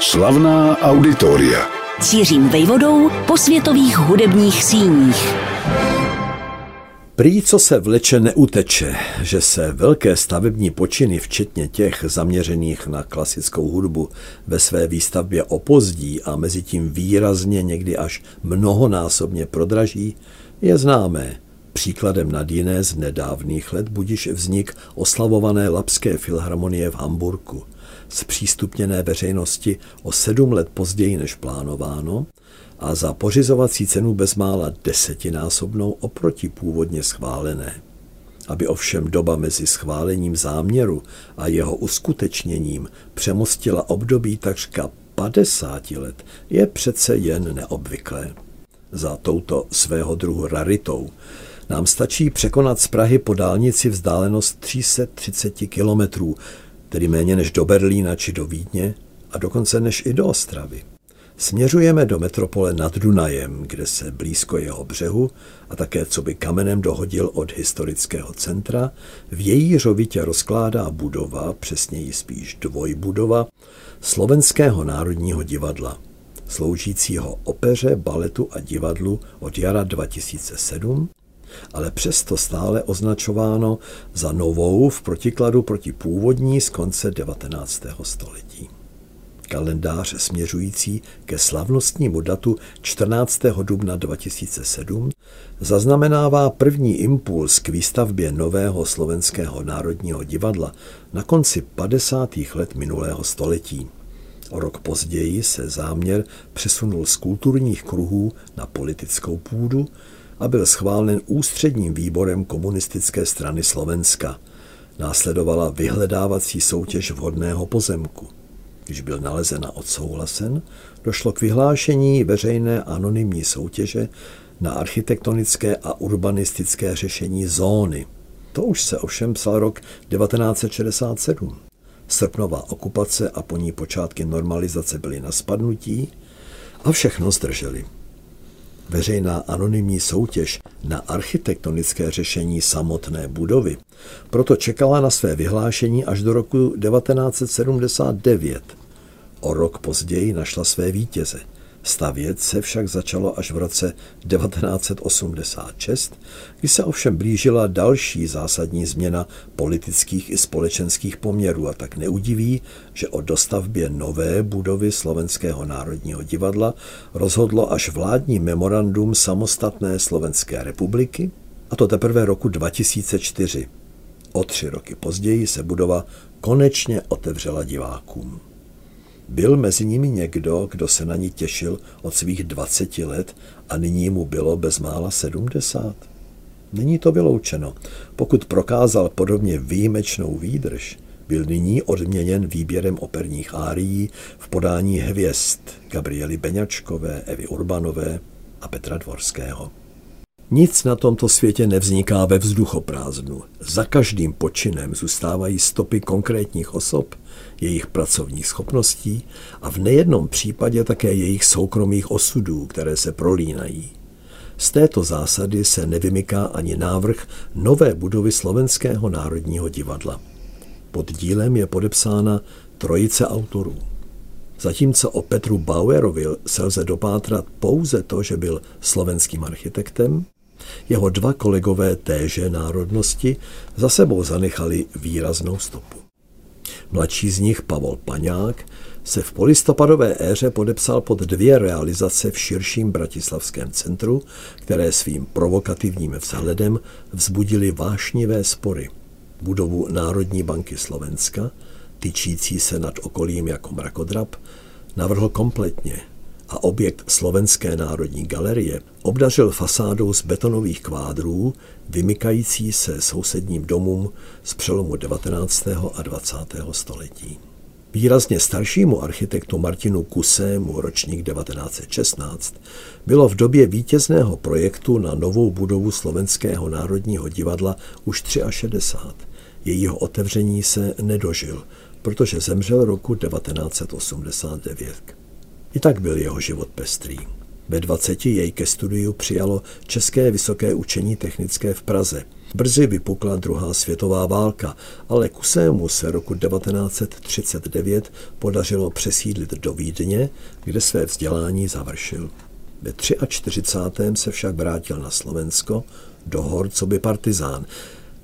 Slavná auditoria. Cířím vejvodou po světových hudebních síních. Prý, co se vleče, neuteče, že se velké stavební počiny, včetně těch zaměřených na klasickou hudbu, ve své výstavbě opozdí a mezi tím výrazně někdy až mnohonásobně prodraží, je známé. Příkladem nad jiné z nedávných let budiš vznik oslavované Lapské filharmonie v Hamburku, zpřístupněné veřejnosti o sedm let později než plánováno a za pořizovací cenu bezmála desetinásobnou oproti původně schválené. Aby ovšem doba mezi schválením záměru a jeho uskutečněním přemostila období takřka 50 let, je přece jen neobvyklé. Za touto svého druhu raritou nám stačí překonat z Prahy po dálnici vzdálenost 330 kilometrů, tedy méně než do Berlína či do Vídně a dokonce než i do Ostravy. Směřujeme do metropole nad Dunajem, kde se blízko jeho břehu a také co by kamenem dohodil od historického centra, v její řovitě rozkládá budova, přesněji spíš dvojbudova, Slovenského národního divadla, sloužícího opeře, baletu a divadlu od jara 2007 ale přesto stále označováno za novou v protikladu proti původní z konce 19. století. Kalendář směřující ke slavnostnímu datu 14. dubna 2007 zaznamenává první impuls k výstavbě nového slovenského národního divadla na konci 50. let minulého století. O rok později se záměr přesunul z kulturních kruhů na politickou půdu a byl schválen ústředním výborem komunistické strany Slovenska. Následovala vyhledávací soutěž vhodného pozemku. Když byl nalezen a odsouhlasen, došlo k vyhlášení veřejné anonymní soutěže na architektonické a urbanistické řešení zóny. To už se ovšem psal rok 1967. Srpnová okupace a po ní počátky normalizace byly na spadnutí a všechno zdrželi veřejná anonymní soutěž na architektonické řešení samotné budovy, proto čekala na své vyhlášení až do roku 1979. O rok později našla své vítěze – Stavět se však začalo až v roce 1986, kdy se ovšem blížila další zásadní změna politických i společenských poměrů a tak neudiví, že o dostavbě nové budovy Slovenského národního divadla rozhodlo až vládní memorandum samostatné Slovenské republiky, a to teprve roku 2004. O tři roky později se budova konečně otevřela divákům. Byl mezi nimi někdo, kdo se na ní těšil od svých 20 let a nyní mu bylo bezmála 70? Není to vyloučeno. Pokud prokázal podobně výjimečnou výdrž, byl nyní odměněn výběrem operních árií v podání hvězd Gabriely Beňačkové, Evy Urbanové a Petra Dvorského. Nic na tomto světě nevzniká ve vzduchoprázdnu. Za každým počinem zůstávají stopy konkrétních osob, jejich pracovních schopností a v nejednom případě také jejich soukromých osudů, které se prolínají. Z této zásady se nevymyká ani návrh nové budovy Slovenského národního divadla. Pod dílem je podepsána trojice autorů. Zatímco o Petru Bauerovi se lze dopátrat pouze to, že byl slovenským architektem, jeho dva kolegové téže národnosti za sebou zanechali výraznou stopu. Mladší z nich, Pavol Paňák, se v polistopadové éře podepsal pod dvě realizace v širším bratislavském centru, které svým provokativním vzhledem vzbudili vášnivé spory. Budovu Národní banky Slovenska, tyčící se nad okolím jako mrakodrap, navrhl kompletně a objekt Slovenské národní galerie obdařil fasádou z betonových kvádrů, vymykající se sousedním domům z přelomu 19. a 20. století. Výrazně staršímu architektu Martinu Kusému, ročník 1916, bylo v době vítězného projektu na novou budovu Slovenského národního divadla už 63. Jejího otevření se nedožil, protože zemřel roku 1989. I tak byl jeho život pestrý. Ve 20 jej ke studiu přijalo České vysoké učení technické v Praze. Brzy vypukla druhá světová válka, ale Kusému se roku 1939 podařilo přesídlit do Vídně, kde své vzdělání završil. Ve 43. se však vrátil na Slovensko, do hor, co by partizán,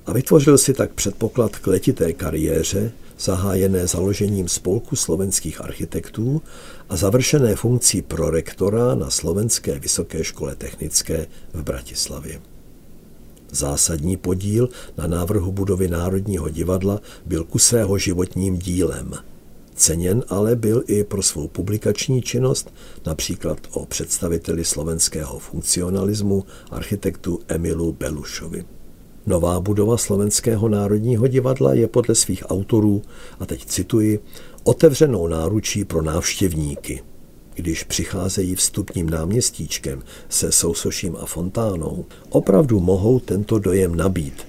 a vytvořil si tak předpoklad k letité kariéře, zahájené založením Spolku slovenských architektů a završené funkcí prorektora na Slovenské vysoké škole technické v Bratislavě. Zásadní podíl na návrhu budovy Národního divadla byl kusého životním dílem. Ceněn ale byl i pro svou publikační činnost, například o představiteli slovenského funkcionalismu, architektu Emilu Belušovi. Nová budova Slovenského národního divadla je podle svých autorů, a teď cituji, otevřenou náručí pro návštěvníky. Když přicházejí vstupním náměstíčkem se sousoším a fontánou, opravdu mohou tento dojem nabít.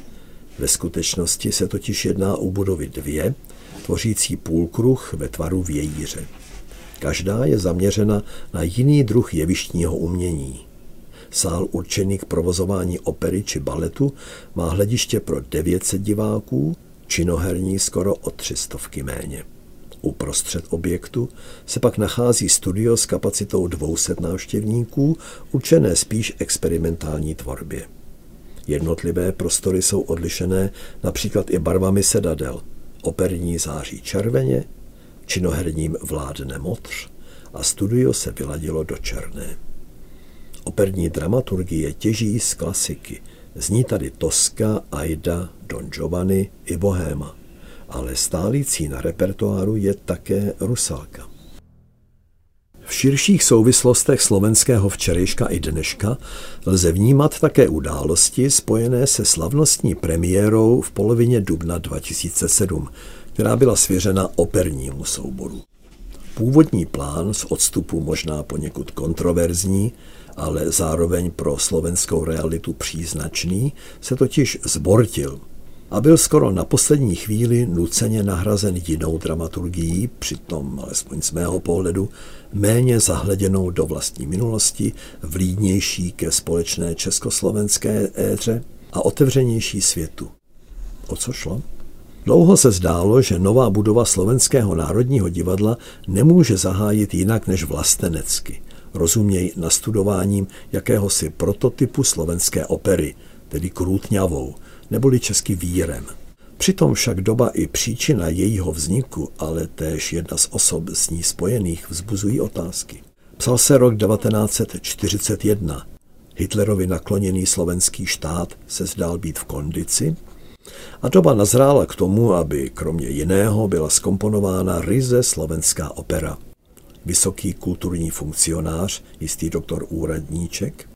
Ve skutečnosti se totiž jedná o budovy dvě, tvořící půlkruh ve tvaru vějíře. Každá je zaměřena na jiný druh jevištního umění. Sál určený k provozování opery či baletu má hlediště pro 900 diváků, činoherní skoro o 300 méně. Uprostřed objektu se pak nachází studio s kapacitou 200 návštěvníků, určené spíš experimentální tvorbě. Jednotlivé prostory jsou odlišené například i barvami sedadel. Operní září červeně, činoherním vládne modř a studio se vyladilo do černé. Operní dramaturgie těží z klasiky. Zní tady Tosca, Aida, Don Giovanni i Bohéma. Ale stálící na repertoáru je také Rusalka. V širších souvislostech slovenského včerejška i dneška lze vnímat také události spojené se slavnostní premiérou v polovině dubna 2007, která byla svěřena opernímu souboru. Původní plán z odstupu možná poněkud kontroverzní ale zároveň pro slovenskou realitu příznačný, se totiž zbortil a byl skoro na poslední chvíli nuceně nahrazen jinou dramaturgií, přitom, alespoň z mého pohledu, méně zahleděnou do vlastní minulosti, vlídnější ke společné československé éře a otevřenější světu. O co šlo? Dlouho se zdálo, že nová budova Slovenského národního divadla nemůže zahájit jinak než vlastenecky – rozuměj nastudováním jakéhosi prototypu slovenské opery, tedy krůtňavou, neboli český vírem. Přitom však doba i příčina jejího vzniku, ale též jedna z osob s ní spojených vzbuzují otázky. Psal se rok 1941. Hitlerovi nakloněný slovenský štát se zdál být v kondici a doba nazrála k tomu, aby kromě jiného byla skomponována ryze slovenská opera – vysoký kulturní funkcionář, jistý doktor Úradníček,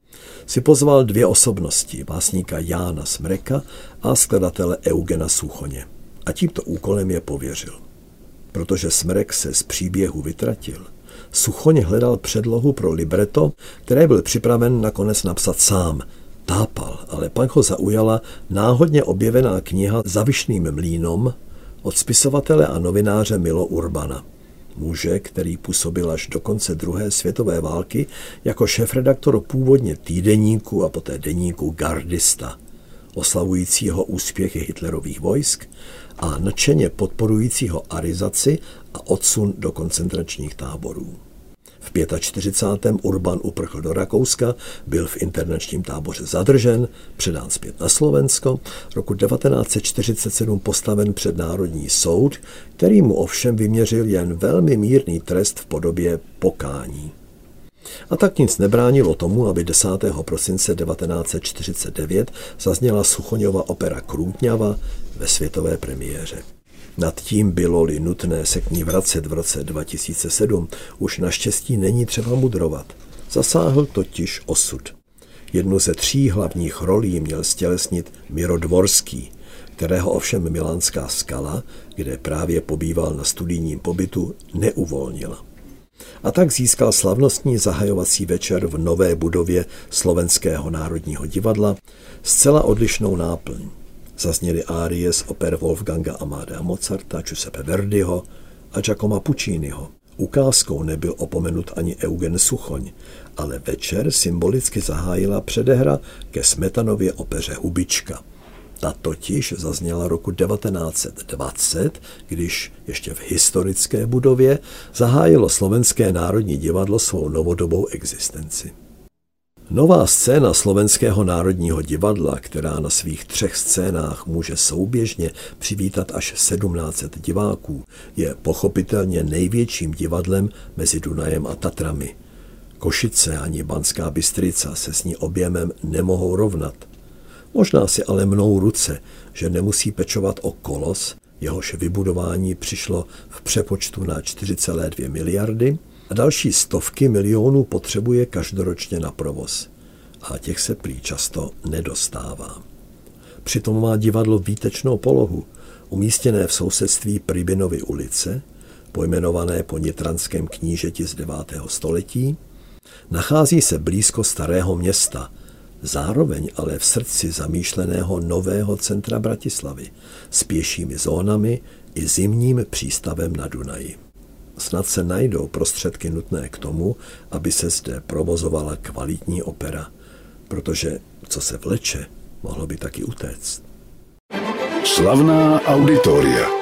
si pozval dvě osobnosti, básníka Jána Smreka a skladatele Eugena Suchoně. A tímto úkolem je pověřil. Protože Smrek se z příběhu vytratil, Suchoně hledal předlohu pro libreto, které byl připraven nakonec napsat sám. Tápal, ale pak ho zaujala náhodně objevená kniha Zavišným mlínom od spisovatele a novináře Milo Urbana muže, který působil až do konce druhé světové války jako šéfredaktor původně týdeníku a poté deníku Gardista, oslavujícího úspěchy hitlerových vojsk a nadšeně podporujícího arizaci a odsun do koncentračních táborů. V 45. Urban uprchl do Rakouska, byl v internačním táboře zadržen, předán zpět na Slovensko, roku 1947 postaven před Národní soud, který mu ovšem vyměřil jen velmi mírný trest v podobě pokání. A tak nic nebránilo tomu, aby 10. prosince 1949 zazněla Suchoňova opera Krůtňava ve světové premiéře. Nad tím bylo-li nutné se k ní vracet v roce 2007, už naštěstí není třeba mudrovat. Zasáhl totiž osud. Jednu ze tří hlavních rolí měl stělesnit Miro Dvorský, kterého ovšem Milánská skala, kde právě pobýval na studijním pobytu, neuvolnila. A tak získal slavnostní zahajovací večer v nové budově Slovenského národního divadla zcela odlišnou náplň zazněly árie z oper Wolfganga Amadea Mozarta, Giuseppe Verdiho a Giacomo Pucciniho. Ukázkou nebyl opomenut ani Eugen Suchoň, ale večer symbolicky zahájila předehra ke Smetanově opeře Hubička. Ta totiž zazněla roku 1920, když ještě v historické budově zahájilo Slovenské národní divadlo svou novodobou existenci. Nová scéna Slovenského národního divadla, která na svých třech scénách může souběžně přivítat až 1700 diváků, je pochopitelně největším divadlem mezi Dunajem a Tatrami. Košice ani Banská Bystrica se s ní objemem nemohou rovnat. Možná si ale mnou ruce, že nemusí pečovat o kolos, jehož vybudování přišlo v přepočtu na 4,2 miliardy, a další stovky milionů potřebuje každoročně na provoz. A těch se prý často nedostává. Přitom má divadlo výtečnou polohu, umístěné v sousedství Pribinovy ulice, pojmenované po nitranském knížeti z 9. století, nachází se blízko starého města, zároveň ale v srdci zamýšleného nového centra Bratislavy s pěšími zónami i zimním přístavem na Dunaji snad se najdou prostředky nutné k tomu, aby se zde provozovala kvalitní opera, protože co se vleče, mohlo by taky utéct. Slavná auditoria.